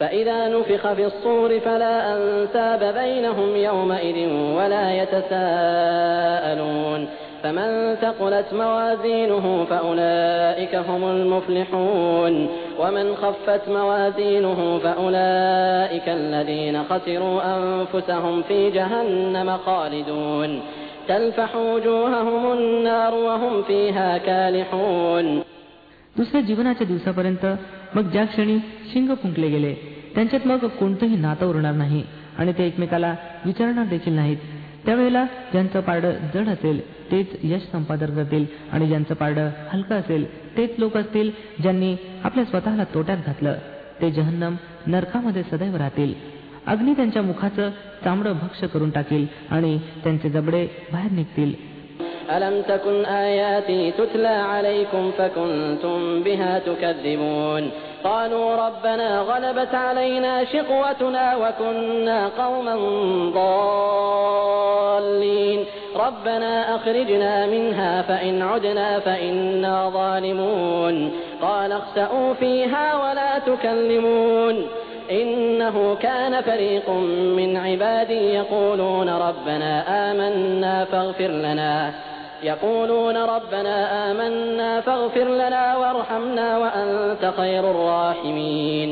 فإذا نفخ في الصور فلا أنساب بينهم يومئذ ولا يتساءلون فمن ثقلت موازينه فأولئك هم المفلحون ومن خفت موازينه فأولئك الذين خسروا أنفسهم في جهنم خالدون تلفح وجوههم النار وهم فيها كالحون दुसऱ्या जीवनाच्या दिवसापर्यंत मग ज्या क्षणी शिंग फुंकले गेले त्यांच्यात मग कोणतंही नातं उरणार नाही आणि ते एकमेकाला विचारणार देखील नाहीत त्यावेळेला ज्यांचं पारडं जड असेल तेच यश संपादन करतील आणि ज्यांचं पारडं हलकं असेल तेच लोक असतील ज्यांनी आपल्या स्वतःला तोट्यात घातलं ते जहन्नम नरकामध्ये सदैव राहतील अग्नी त्यांच्या मुखाचं चामडं भक्ष करून टाकील आणि त्यांचे जबडे बाहेर निघतील ألم تكن آياتي تتلى عليكم فكنتم بها تكذبون قالوا ربنا غلبت علينا شقوتنا وكنا قوما ضالين. ربنا أخرجنا منها فإن عدنا فإنا ظالمون. قال اخسأوا فيها ولا تكلمون. إنه كان فريق من عبادي يقولون ربنا آمنا فاغفر لنا. يقولون ربنا آمنا فاغفر لنا وارحمنا وأنت خير الراحمين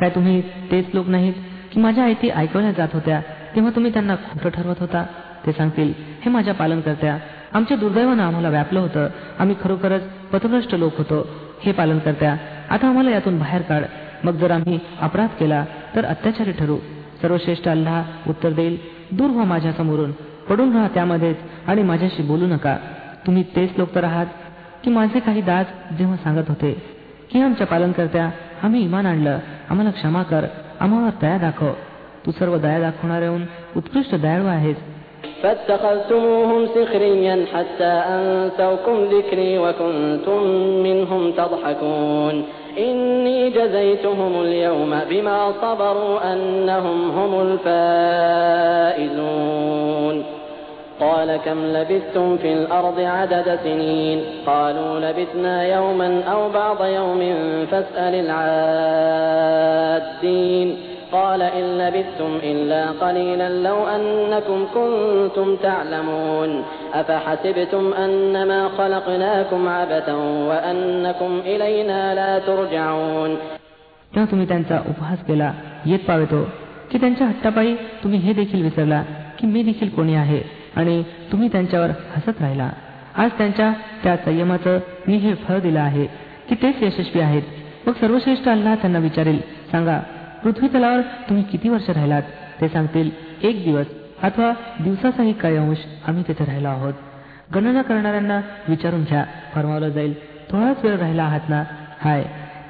काय तुम्ही तेच लोक नाहीत की माझ्या आयती ऐकवल्या जात होत्या तेव्हा तुम्ही त्यांना खोटं ठरवत होता ते सांगतील हे माझ्या पालन करत्या आमच्या दुर्दैवानं आम्हाला व्यापलं होतं आम्ही खरोखरच पथभ्रष्ट लोक होतो हे पालन करत्या आता आम्हाला यातून बाहेर काढ मग जर आम्ही अपराध केला तर अत्याचारी ठरू सर्वश्रेष्ठ अल्लाह उत्तर देईल दूर व्हा माझ्या समोरून पडून राहा त्यामध्येच आणि माझ्याशी बोलू नका तुम्ही तेच लोक तर आहात की माझे काही दास जेव्हा सांगत होते की आमच्या पालन करत्या आम्ही इमान आणलं आम्हाला क्षमा कर आम्हाला दया दाखव तू सर्व दया दाखवणार येऊन उत्कृष्ट दयाळू आहेस فاتخذتموهم سخريا حتى أنسوكم ذكري وكنتم منهم تضحكون إني جزيتهم اليوم بما صبروا أنهم هم الفائزون قال كم لبثتم في الأرض عدد سنين قالوا لبثنا يوما أو بعض يوم فاسأل العادين قال إن لبثتم إلا قليلا لو أنكم كنتم تعلمون أفحسبتم أنما خلقناكم عبثا وأنكم إلينا لا ترجعون तेव्हा तुम्ही त्यांचा उपहास केला येत पावेतो की त्यांच्या हट्टापायी तुम्ही हे देखील विसरला की मी देखील कोणी आहे आणि तुम्ही त्यांच्यावर हसत राहिला. आज त्यांच्या त्या संयमाचं मी हे फळ दिलं आहे की तेच यशस्वी आहेत. मग सर्वश्रेष्ठ अल्लाह त्यांना विचारेल सांगा पृथ्वी तलावर तुम्ही किती वर्ष राहिलात? ते सांगतील एक दिवस अथवा दिवसाचाही काही अंश आम्ही तिथे राहिलो आहोत. गणना करणाऱ्यांना विचारून घ्या फरमावलं जाईल. थोडाच वेळ राहिला आहात ना? हाय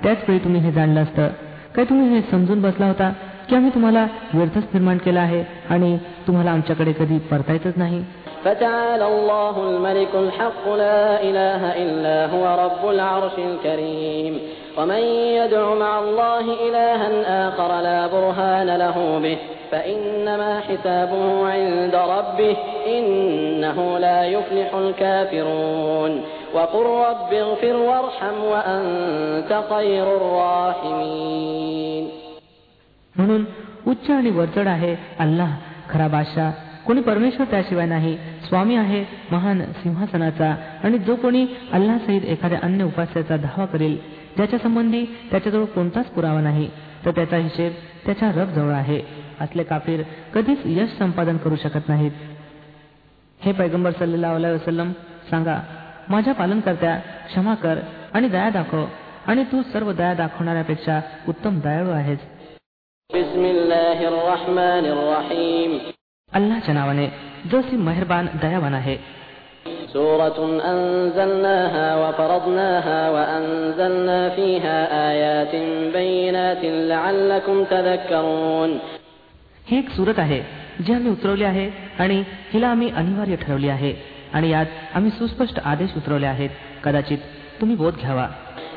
त्याच वेळी तुम्ही हे जाणलं असतं. काय तुम्ही हे समजून बसला होता? की आम्ही तुम्हाला व्यर्थच निर्माण केला आहे आणि तुम्हाला आमच्याकडे कधी परतायचंच नाही فتعالى الله الملك الحق لا إله إلا هو رب العرش الكريم ومن يدع مع الله إلها آخر لا برهان له به فإنما حسابه عند ربه إنه لا يفلح الكافرون وقل رب اغفر وارحم وأنت خير الراحمين म्हणून उच्च आणि वरचढ आहे अल्लाह. खरा बादशाह. कोणी परमेश्वर त्याशिवाय नाही. स्वामी आहे महान सिंहासनाचा. आणि जो कोणी अल्लाह सहित एखाद्या अन्य उपास्याचा धावा करेल ज्याच्या संबंधी त्याच्याजवळ कोणताच पुरावा नाही. तर त्याचा हिशेब त्याच्या रब जवळ आहे. असले काफीर कधीच यश संपादन करू शकत नाहीत. हे पैगंबर सल्लेला वसलम सांगा माझ्या पालनकर्त्या क्षमा कर आणि दया दाखव. आणि तू सर्व दया दाखवणाऱ्यापेक्षा उत्तम दयाळू आहेस. अल्लाच्या नावाने जो सी मेहरबान दयावान आहे سورة أنزلناها وفرضناها وأنزلنا فيها آيات بينات لعلكم تذكرون ही एक सुरत आहे जी आम्ही उतरवली आहे आणि हिला आम्ही अनिवार्य ठरवली आहे आणि यात आम्ही सुस्पष्ट आदेश उतरवले आहेत कदाचित तुम्ही बोध घ्यावा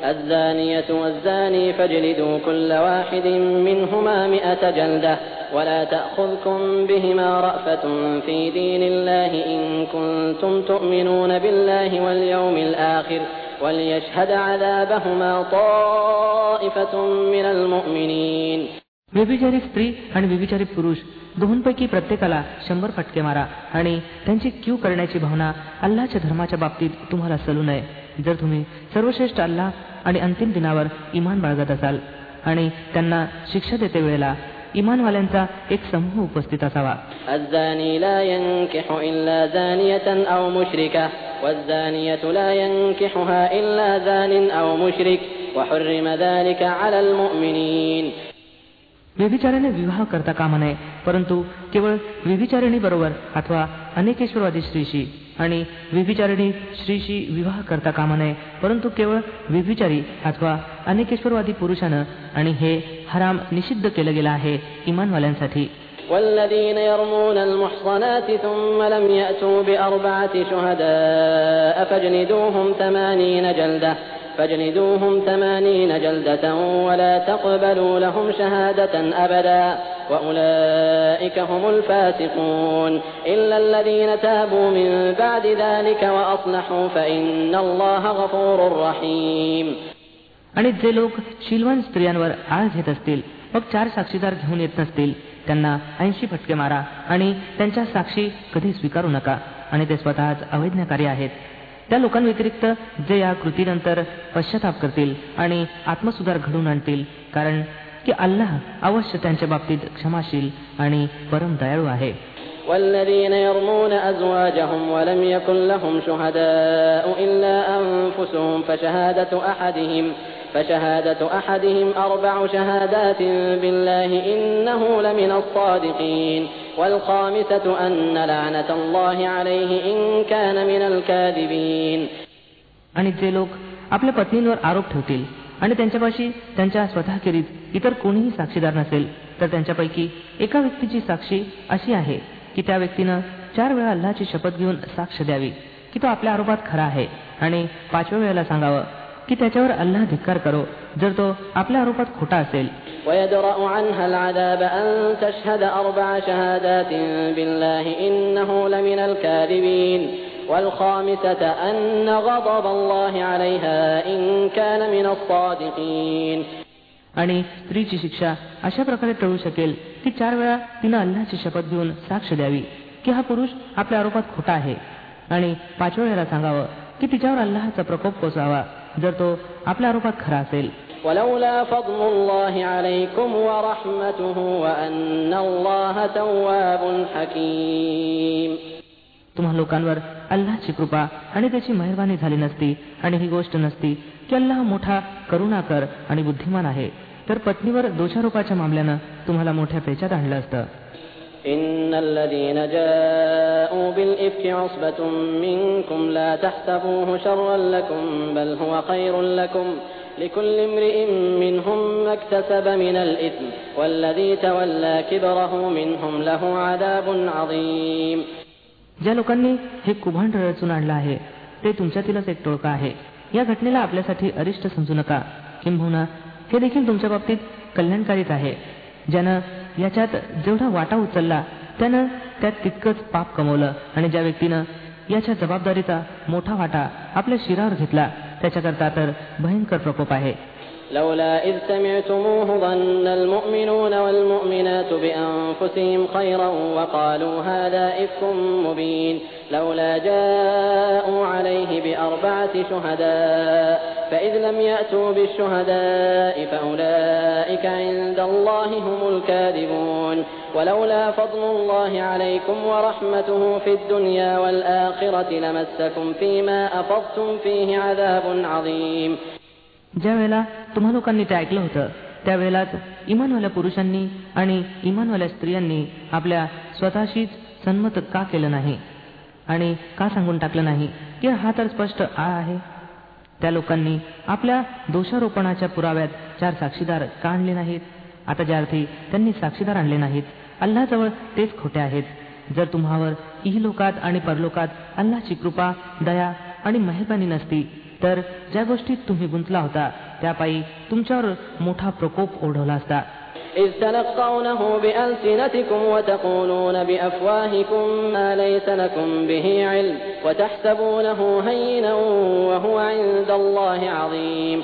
الزانية والزاني فاجلدوا كل واحد منهما مئة جلدة ولا تأخذكم بهما رأفة في دين الله إن كنتم تؤمنون بالله واليوم الآخر وليشهد عذابهما طائفة من المؤمنين व्यभिचारी स्त्री आणि व्यभिचारी पुरुष दोहोंपैकी प्रत्येकाला शंभर फटके मारा आणि त्यांची क्यू करण्याची भावना अल्लाच्या धर्माच्या बाबतीत तुम्हाला सलू नये जर तुम्ही सर्वश्रेष्ठ अल्लाह आणि अंतिम दिनावर इमान बाळगत असाल आणि त्यांना शिक्षा देते वेळेला इमानवाल्यांचा एक समूह उपस्थित असावा الزاني لا ينكح إلا زانية أو مشركة والزانية لا ينكحها إلا زان أو مشرك وحرم ذلك على المؤمنين व्यभिचाराने विवाह करता कामा नये परंतु केवळ व्यभिचारिणी बरोबर अथवा अनेकेश्वरवादी स्त्रीशी आणि व्यभिचारिणी स्त्रीशी विवाह करता कामा नये परंतु केवळ व्यभिचारी अथवा अनेकेश्वरवादी पुरुषानं आणि हे हराम निषिद्ध केलं गेलं आहे इमानवाल्यांसाठी والذين يرمون المحصنات ثم لم يأتوا بأربعة شهداء فاجلدوهم ثمانين جلدة فاجلدوهم ثمانين جلدة ولا تقبلوا لهم شهادة أبدا وأولئك هم الفاسقون إلا الذين تابوا من بعد ذلك وأصلحوا فإن الله غفور رحيم आणि जे लोक शिलवान स्त्रियांवर आळ घेत असतील मग चार साक्षीदार घेऊन येत नसतील त्यांना ऐंशी फटके मारा आणि त्यांच्या साक्षी कधी स्वीकारू नका आणि ते स्वतःच अवैज्ञाकारी आहेत त्या लोकांव्यतिरिक्त जे या कृतीनंतर पश्चाताप करतील आणि आत्मसुधार घडून आणतील कारण की अल्लाह अवश्य त्यांच्या बाबतीत क्षमाशील आणि परम दयाळू आहे والذين يرمون أزواجهم ولم يكن لهم شهداء إلا أنفسهم فشهادة أحدهم فشهادة أحدهم أربع شهادات بالله إنه لمن الصادقين والخامسة أن لعنة الله عليه إن كان من الكاذبين आणि जे लोक आपल्या पत्नींवर आरोप ठेवतील आणि त्यांच्यापाशी त्यांच्या स्वतःखेरीज इतर कोणीही साक्षीदार नसेल तर त्यांच्यापैकी एका व्यक्तीची साक्षी अशी आहे की त्या व्यक्तीनं चार वेळा अल्लाची शपथ घेऊन साक्ष द्यावी की तो आपल्या आरोपात खरा आहे आणि पाचव्या वेळेला सांगावं की त्याच्यावर अल्लाह धिक्कार करो. जर तो आपल्या आरोपात खोटा असेल. आणि स्त्रीची शिक्षा अशा प्रकारे टळू शकेल की चार वेळा तिनं अल्लाची शपथ घेऊन साक्ष द्यावी की हा पुरुष आपल्या आरोपात खोटा आहे. आणि पाचव्या वेळेला सांगावं की तिच्यावर अल्लाचा प्रकोप कोसावा जर तो आपल्या रूपात खरा असेल. तुम्हा लोकांवर अल्लाची कृपा आणि त्याची मेहरबानी झाली नसती आणि ही गोष्ट नसती की अल्लाह मोठा करुणाकर आणि बुद्धिमान आहे. तर पत्नीवर दोषारोपाच्या मामल्यानं तुम्हाला मोठ्या पेचात आणलं असतं. إن الذين جاءوا بالإفك عصبة منكم لا تحسبوه شرا لكم بل هو خير لكم لكل امرئ منهم ما اكتسب من الإثم والذي تولى كبره منهم له عذاب عظيم ज्या लोकांनी हे कुभांड रचून आणलं आहे ते तुमच्यातीलच एक टोळका आहे या घटनेला आपल्यासाठी अरिष्ट समजू नका किंबहुना हे देखील तुमच्या बाबतीत कल्याणकारीच आहे ज्यानं याच्यात जेवढा वाटा उचलला त्यानं त्यात तितकंच पाप कमवलं आणि ज्या व्यक्तीनं याच्या जबाबदारीचा मोठा वाटा आपल्या शिरावर घेतला त्याच्याकरता तर भयंकर प्रकोप आहे. لولا إذ سمعتموه ظن المؤمنون والمؤمنات بأنفسهم خيرا وقالوا هذا إفك مبين. لولا جاءوا عليه بأربعة شهداء فإذ لم يأتوا بالشهداء فأولئك عند الله هم الكاذبون. ولولا فضل الله عليكم ورحمته في الدنيا والآخرة لمسكم فيما أفضتم فيه عذاب عظيم. ज्या वेळेला तुम्हा लोकांनी ते ऐकलं होतं त्यावेळेलाच इमानवाल्या पुरुषांनी आणि इमानवाल्या स्त्रियांनी आपल्या स्वतःशीच सन्मत का केलं नाही? आणि का सांगून टाकलं नाही? की हा तर स्पष्ट आ आहे? त्या लोकांनी आपल्या दोषारोपणाच्या पुराव्यात चार साक्षीदार का आणले नाहीत? आता ज्या अर्थी त्यांनी साक्षीदार आणले नाहीत अल्लाजवळ तेच खोटे आहेत. जर तुम्हावर इहलोकात आणि परलोकात अल्लाची कृपा दया आणि मेहरबानी नसती तर ज्या गोष्टीत तुम्ही गुंतला होता त्यापायी तुमच्यावर मोठा प्रकोप ओढवला असता إذ تلقونه بألسنتكم وتقولون بأفواهكم ما ليس لكم به علم وتحسبونه هينا وهو عند الله عظيم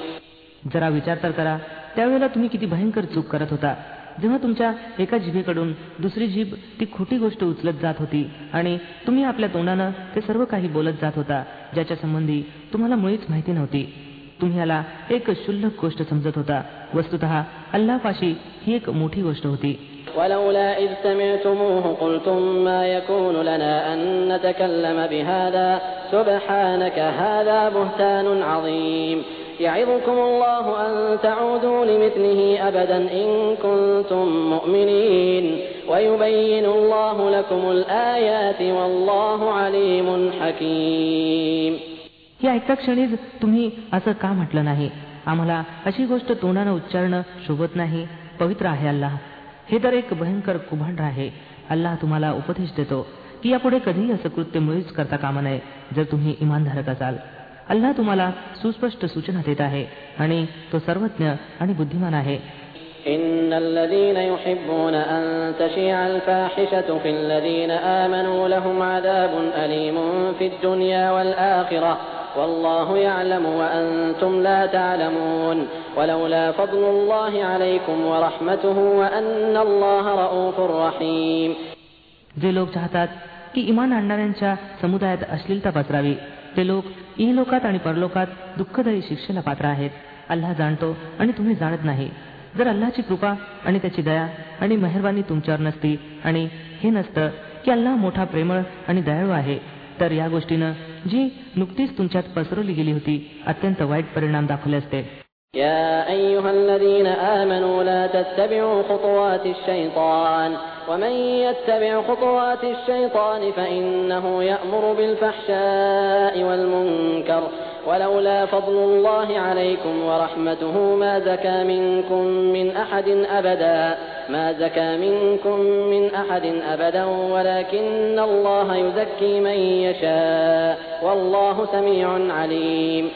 जरा विचार तर करा त्यावेळेला तुम्ही किती भयंकर चूक करत होता जेव्हा तुमच्या एका जिभेकडून दुसरी जीभ ती खोटी गोष्ट उचलत जात होती आणि तुम्ही आपल्या तोंडानं ते सर्व काही बोलत जात होता ज्याच्या संबंधी तुम्हाला मुळीच माहिती नव्हती तुम्ही याला एक शुल्लक गोष्ट समजत होता वस्तुत अल्लापाशी ही एक मोठी गोष्ट होती ولولا إذ سمعتموه قلتم ما يكون لنا أن نتكلم بهذا سبحانك هذا بهتان عظيم يعظكم الله أن تعودوا لمثله أبدا إن كنتم مؤمنين ويبين الله لكم الآيات والله عليم حكيم हे ऐकता क्षणीच तुम्ही असं का म्हटलं नाही आम्हाला अशी गोष्ट तोंडानं उच्चारणं शोभत नाही पवित्र आहे अल्लाह हे तर एक भयंकर कुभांड आहे अल्लाह तुम्हाला उपदेश देतो की यापुढे कधीही असं कृत्य मुळीच करता कामा नये जर तुम्ही इमानधारक असाल अल्लाह तुम्हाला सुस्पष्ट सूचना देत आहे आणि तो सर्वज्ञ आणि बुद्धिमान आहे إن الذين يحبون أن تشيع الفاحشة في الذين آمنوا لهم عذاب أليم في الدنيا والآخرة والله يعلم وأنتم لا تعلمون ولولا فضل الله عليكم ورحمته وأن الله رؤوف رحيم जे लोक चाहतात की इमान आणणाऱ्यांच्या समुदायात अश्लीलता पसरावी ते लोक इहलोकात आणि परलोकात दुःखदायी शिक्षेला पात्र आहेत. अल्लाह जाणतो आणि तुम्ही जाणत नाही. जर अल्लाची कृपा आणि त्याची दया आणि मेहरबानी तुमच्यावर नसती आणि हे नसतं की अल्लाह मोठा प्रेमळ आणि दयाळू आहे तर या गोष्टीनं जी नुकतीच तुमच्यात पसरवली गेली होती अत्यंत वाईट परिणाम दाखवले असते. يا أيها الذين آمنوا لا تتبعوا خطوات الشيطان. ومن يتبع خطوات الشيطان فإنه يأمر بالفحشاء والمنكر. ولولا فضل الله عليكم ورحمته ما زكى منكم من أحد أبدا. ما زكى منكم من أحد أبدا. ولكن الله يزكي من يشاء. والله سميع عليم.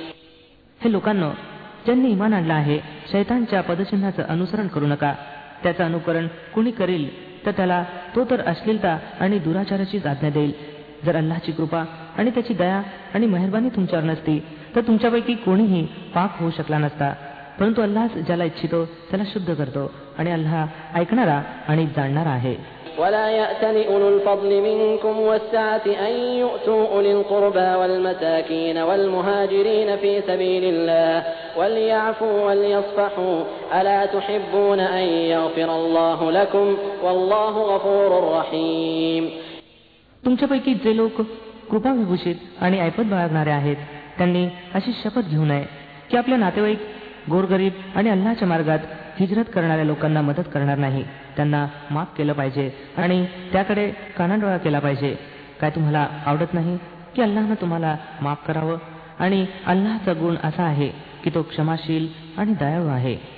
ज्यांनी इमान आणलं आहे शैतानच्या पदचिन्हाचं अनुसरण करू नका. त्याचं अनुकरण कुणी करील तर त्याला तो तर अश्लीलता आणि दुराचाराचीच आज्ञा देईल. जर अल्लाची कृपा आणि त्याची दया आणि मेहरबानी तुमच्यावर नसती तर तुमच्यापैकी कोणीही पाक होऊ शकला नसता. परंतु अल्लाच ज्याला इच्छितो त्याला शुद्ध करतो आणि अल्लाह ऐकणारा आणि जाणणारा आहे. ولا يأتل أولو الفضل منكم والسعة أن يؤتوا أولي القربى والمساكين والمهاجرين في سبيل الله وليعفوا وليصفحوا ألا تحبون أن يغفر الله لكم والله غفور رحيم तुमच्यापैकी जे लोक कृपाविभूषित आणि ऐपत बाळगणारे आहेत त्यांनी अशी शपथ घेऊ नये की आपल्या नातेवाईक गोरगरीब आणि अल्लाच्या मार्गात हिजरत करणाऱ्या लोकांना मदत करणार नाही. त्यांना माफ केलं पाहिजे आणि त्याकडे कानाडोळा केला पाहिजे. काय तुम्हाला आवडत नाही की अल्लानं तुम्हाला माफ करावं? आणि अल्लाचा गुण असा आहे की तो क्षमाशील आणि दयाळू आहे.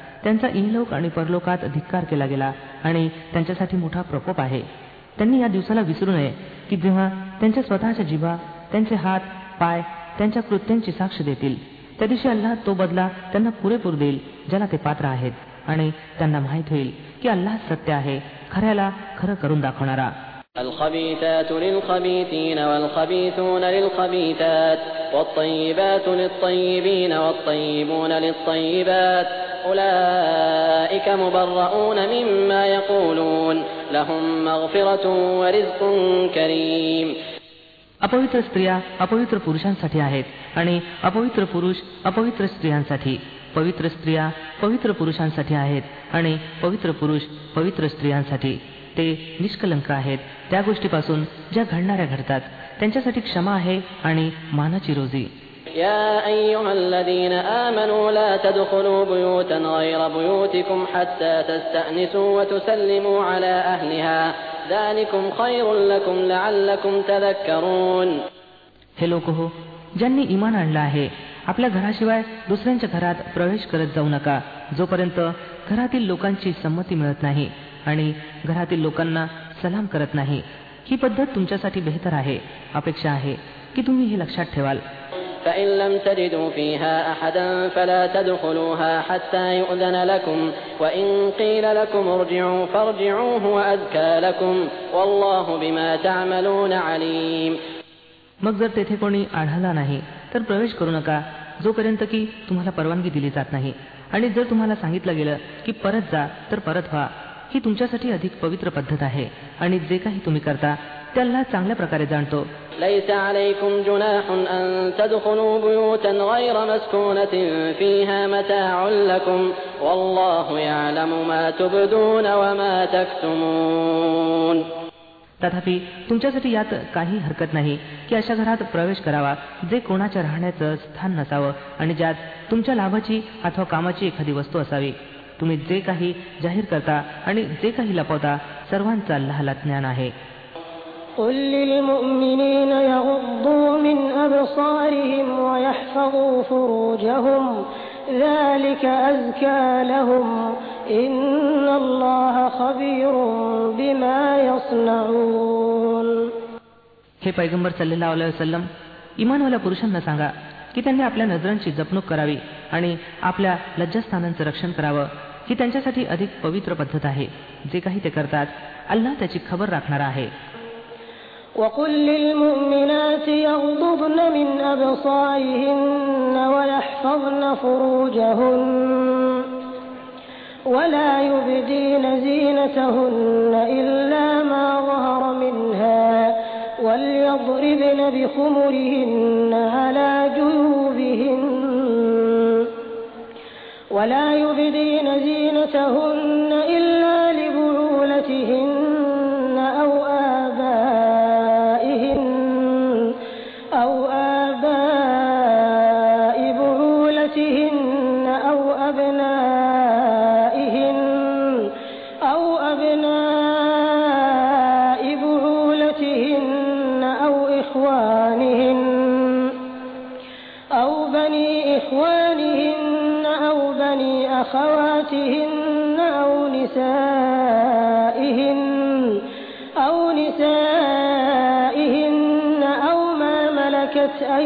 त्यांचा इहलोक आणि परलोकात धिक्कार केला गेला आणि त्यांच्यासाठी मोठा प्रकोप आहे त्यांनी या दिवसाला विसरू नये की जेव्हा त्यांच्या स्वतःच्या जिभा त्यांचे हात पाय त्यांच्या कृत्यांची साक्ष देतील त्या दिवशी अल्लाह तो बदला त्यांना पुरेपूर देईल ज्याला ते पात्र आहेत आणि त्यांना माहीत होईल की अल्लाह सत्य आहे खऱ्याला खरं करून दाखवणारा الخبيثات للخبيثين والخبيثون للخبيثات والطيبات للطيبين والطيبون للطيبات أولئك مبرؤون مما يقولون لهم مغفرة ورزق كريم अपवित्र स्त्रिया अपवित्र पुरुषांसाठी आहेत आणि अपवित्र पुरुष अपवित्र स्त्रियांसाठी पवित्र स्त्रिया पवित्र पुरुषांसाठी आहेत आणि पवित्र पुरुष पवित्र स्त्रियांसाठी ते निष्कलंक आहेत त्या गोष्टीपासून ज्या घडणाऱ्या घडतात त्यांच्यासाठी क्षमा आहे आणि मानाची रोजी يا أيها الذين آمنوا لا تدخلوا بيوتا غير بيوتكم حتى تستأنسوا وتسلموا على أهلها ذلكم خير لكم لعلكم تذكرون हे लोक हो ज्यांनी इमान आणलं आहे आपल्या घराशिवाय दुसऱ्यांच्या घरात प्रवेश करत जाऊ नका जोपर्यंत घरातील लोकांची संमती मिळत नाही आणि घरातील लोकांना सलाम करत नाही ही पद्धत तुमच्यासाठी बेहतर आहे अपेक्षा आहे की तुम्ही हे लक्षात ठेवाल فإن لم تجدوا فيها أحدا فلا تدخلوها حتى يؤذن لكم وإن قيل لكم ارجعوا فارجعوا هو أزكى لكم والله بما تعملون عليم मग जर तेथे कोणी आढळला नाही तर प्रवेश करू नका जोपर्यंत की तुम्हाला परवानगी दिली जात नाही आणि जर तुम्हाला सांगितलं गेलं की परत जा तर परत व्हा ही तुमच्यासाठी अधिक पवित्र पद्धत आहे आणि जे काही तुम्ही करता त्याला चांगल्या प्रकारे जाणतो ليس عليكم جناح أن تدخلوا بيوتا غير مسكونة فيها متاع لكم والله يعلم ما تبدون وما تكتمون तथापि तुमच्यासाठी यात काही हरकत नाही की अशा घरात प्रवेश करावा जे कोणाच्या राहण्याचं स्थान नसावं आणि ज्यात तुमच्या लाभाची अथवा कामाची एखादी वस्तू असावी तुम्ही जे काही जाहीर करता आणि जे काही लपवता सर्वांचा अल्लाहला ज्ञान आहे قل للمؤمنين يغضوا من أبصارهم ويحفظوا فروجهم ذلك أزكى لهم إن الله خبير بما يصنعون हे पैगंबर सल्लेला वसलम इमानवाल्या पुरुषांना सांगा की त्यांनी आपल्या नजरांची जपणूक करावी आणि आपल्या लज्जास्थानांचं रक्षण करावं ही त्यांच्यासाठी अधिक पवित्र पद्धत आहे जे काही ते करतात अल्लाह त्याची खबर राखणारा आहे وقل للمؤمنات يغضضن من أبصارهن ويحفظن فروجهن ولا يبدين زينتهن إلا ما ظهر منها وليضربن بخمرهن على جيوبهن ولا يبدين زينتهن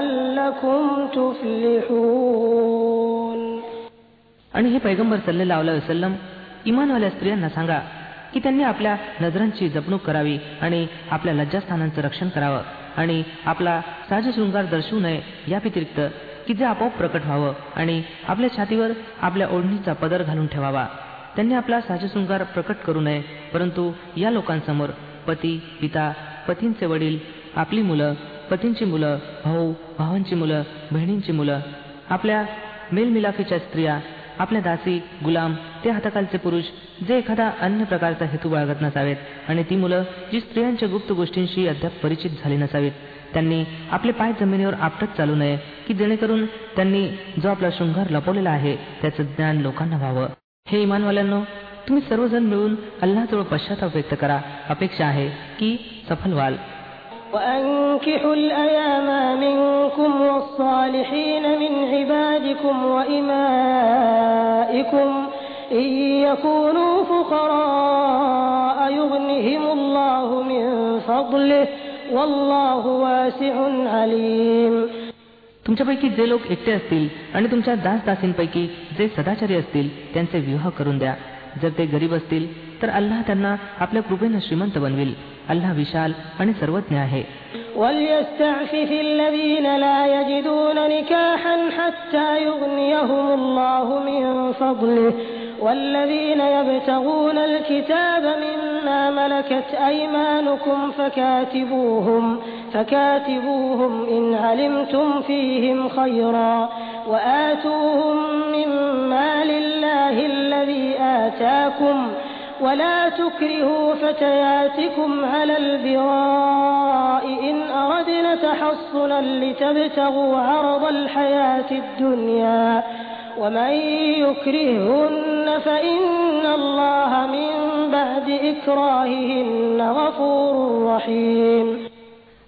لعلكم تفلحون आणि हे पैगंबर सल्लेला वसलम इमानवाल्या स्त्रियांना सांगा की त्यांनी आपल्या नजरांची जपणूक करावी आणि आपल्या लज्जास्थानांचं रक्षण करावं आणि आपला साजशृंगार दर्शवू नये या व्यतिरिक्त की जे आपोआप प्रकट व्हावं आणि आपल्या छातीवर आपल्या ओढणीचा पदर घालून ठेवावा त्यांनी आपला साजशृंगार प्रकट करू नये परंतु या लोकांसमोर पती पिता पतींचे वडील आपली मुलं पतींची मुलं भाऊ भावांची मुलं बहिणींची मुलं आपल्या मेलमिलाफीच्या स्त्रिया आपल्या दासी गुलाम ते हाताखालचे पुरुष जे एखादा अन्य प्रकारचा हेतू बाळगत नसावेत आणि ती मुलं जी स्त्रियांच्या गुप्त गोष्टींशी अद्याप परिचित झाली नसावीत. त्यांनी आपले पाय जमिनीवर आपटत चालू नये की जेणेकरून त्यांनी जो आपला शृंगार लपवलेला आहे त्याचं ज्ञान लोकांना व्हावं. हे इमानवाल्यांनो तुम्ही सर्वजण मिळून अल्लाजवळ पश्चाताप व्यक्त करा. अपेक्षा आहे की सफल व्हाल. وأنكحوا الأيام منكم والصالحين من عبادكم وإمائكم إن يكونوا فقراء يغنهم الله من فضله والله واسع عليم तुमच्यापैकी जे लोक एकटे असतील आणि तुमच्या दास दासींपैकी जे सदाचारी असतील त्यांचे विवाह करून द्या जर ते गरीब असतील तर अल्लाह त्यांना आपल्या कृपेनं श्रीमंत बनविल अल्लाह विशाल आणि सर्वज्ञ आहे وليستعفف الذين لا يجدون نكاحا حتى يغنيهم الله من فضله والذين يبتغون الكتاب مما ملكت أيمانكم فكاتبوهم فكاتبوهم إن علمتم فيهم خيرا وآتوهم من مال الله الذي آتاكم ولا تكرهوا فتياتكم على البغاء إن أردنا تحصنا لتبتغوا عرض الحياة الدنيا ومن يكرههن فإن الله من بعد إكراههن غفور رحيم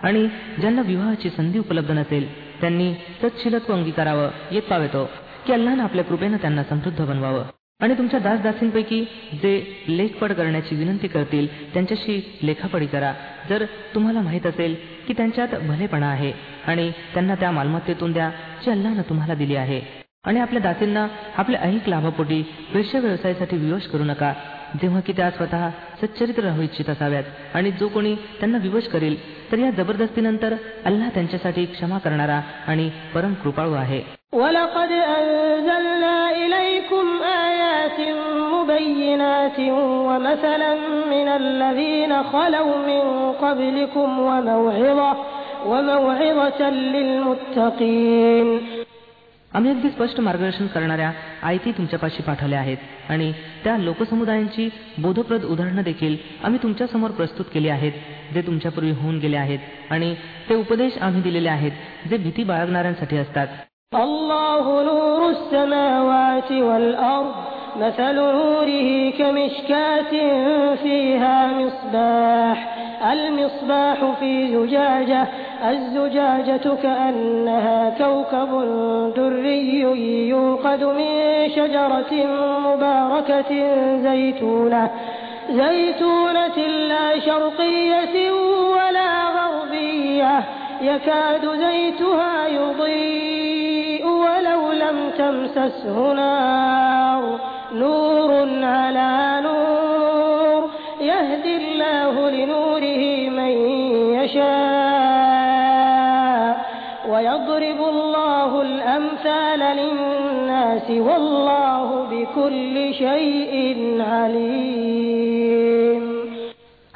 आणि ज्यांना विवाहाची संधी उपलब्ध नसेल त्यांनी तत्शीलत्व अंगीकारावं येत पावेतो की अल्लानं आपल्या कृपेनं त्यांना समृद्ध बनवावं आणि तुमच्या दासदासींपैकी जे लेखपड करण्याची विनंती करतील त्यांच्याशी लेखापडी करा. जर तुम्हाला माहीत असेल की त्यांच्यात भलेपणा आहे आणि त्यांना त्या मालमत्तेतून द्या जी अल्लानं तुम्हाला दिली आहे. आणि आपल्या दासींना आपल्या ऐहिक लाभापोटी वेश्य व्यवसायासाठी विवश करू नका. जेव्हा की त्या स्वतः सच्चरित्र राहू इच्छित असाव्यात आणि जो कोणी त्यांना विवश करेल तर या जबरदस्तीनंतर अल्लाह त्यांच्यासाठी क्षमा करणारा आणि परम कृपाळू आहे. مبينات ومثلا من الذين خلوا من قبلكم وموعظة وموعظة للمتقين आम्ही अगदी स्पष्ट मार्गदर्शन करणाऱ्या आयती तुमच्यापाशी पाठवल्या आहेत आणि त्या लोकसमुदायांची बोधप्रद उदाहरणं देखील आम्ही तुमच्यासमोर प्रस्तुत केली आहेत जे तुमच्यापूर्वी होऊन गेले आहेत आणि ते उपदेश आम्ही दिलेले आहेत जे भीती बाळगणाऱ्यांसाठी असतात مثل نوره كمشكاة فيها مصباح. المصباح في زجاجة الزجاجة كأنها كوكب دري يوقد من شجرة مباركة زيتونة. زيتونة لا شرقية ولا غربية. يكاد زيتها يضيء ولو لم تمسسه نار. نور على نور يهدي الله لنوره من يشاء ويضرب الله الأمثال للناس والله بكل شيء عليم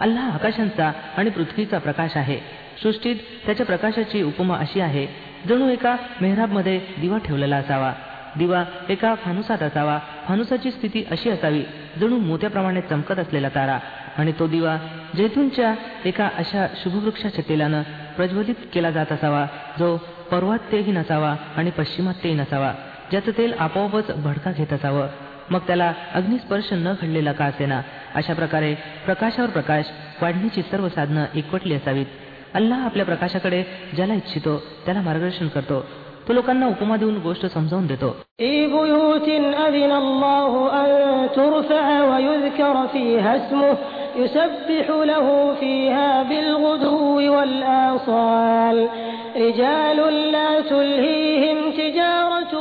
अल्लाह आकाशांचा आणि पृथ्वीचा प्रकाश आहे सृष्टीत त्याच्या प्रकाशाची उपमा अशी आहे जणू एका मेहराबमध्ये दिवा ठेवलेला असावा दिवा एका फानुसात असावा फानुसाची स्थिती अशी असावी जणू मोत्याप्रमाणे चमकत असलेला तारा. आणि तो दिवा जैतूनच्या एका अशा शुभवृक्षाच्या तेलानं प्रज्वलित केला जात असावा जो पर्वतेही नसावा आणि पश्चिमात्यही नसावा ज्याचं तेल आपोआपच भडका घेत असावं. मग त्याला अग्निस्पर्श न घडलेला का असेना? अशा प्रकारे प्रकाशावर प्रकाश वाढण्याची सर्व साधनं एकवटली असावीत. अल्लाह आपल्या प्रकाशाकडे ज्याला इच्छितो त्याला मार्गदर्शन करतो. तो लोकांना उपमा देऊन गोष्ट समजावून देतो في بيوت أذن الله أن ترفع ويذكر فيها اسمه يسبح له فيها بالغدو والآصال رجال لا تلهيهم تجارة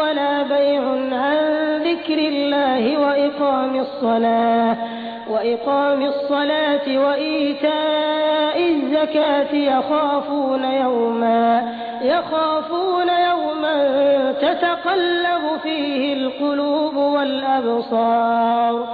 ولا بيع عن ذكر الله وإقام الصلاة وإقام الصلاة وإيتاء الزكاة يخافون يوما يخافون يوما تتقلب فيه القلوب والأبصار.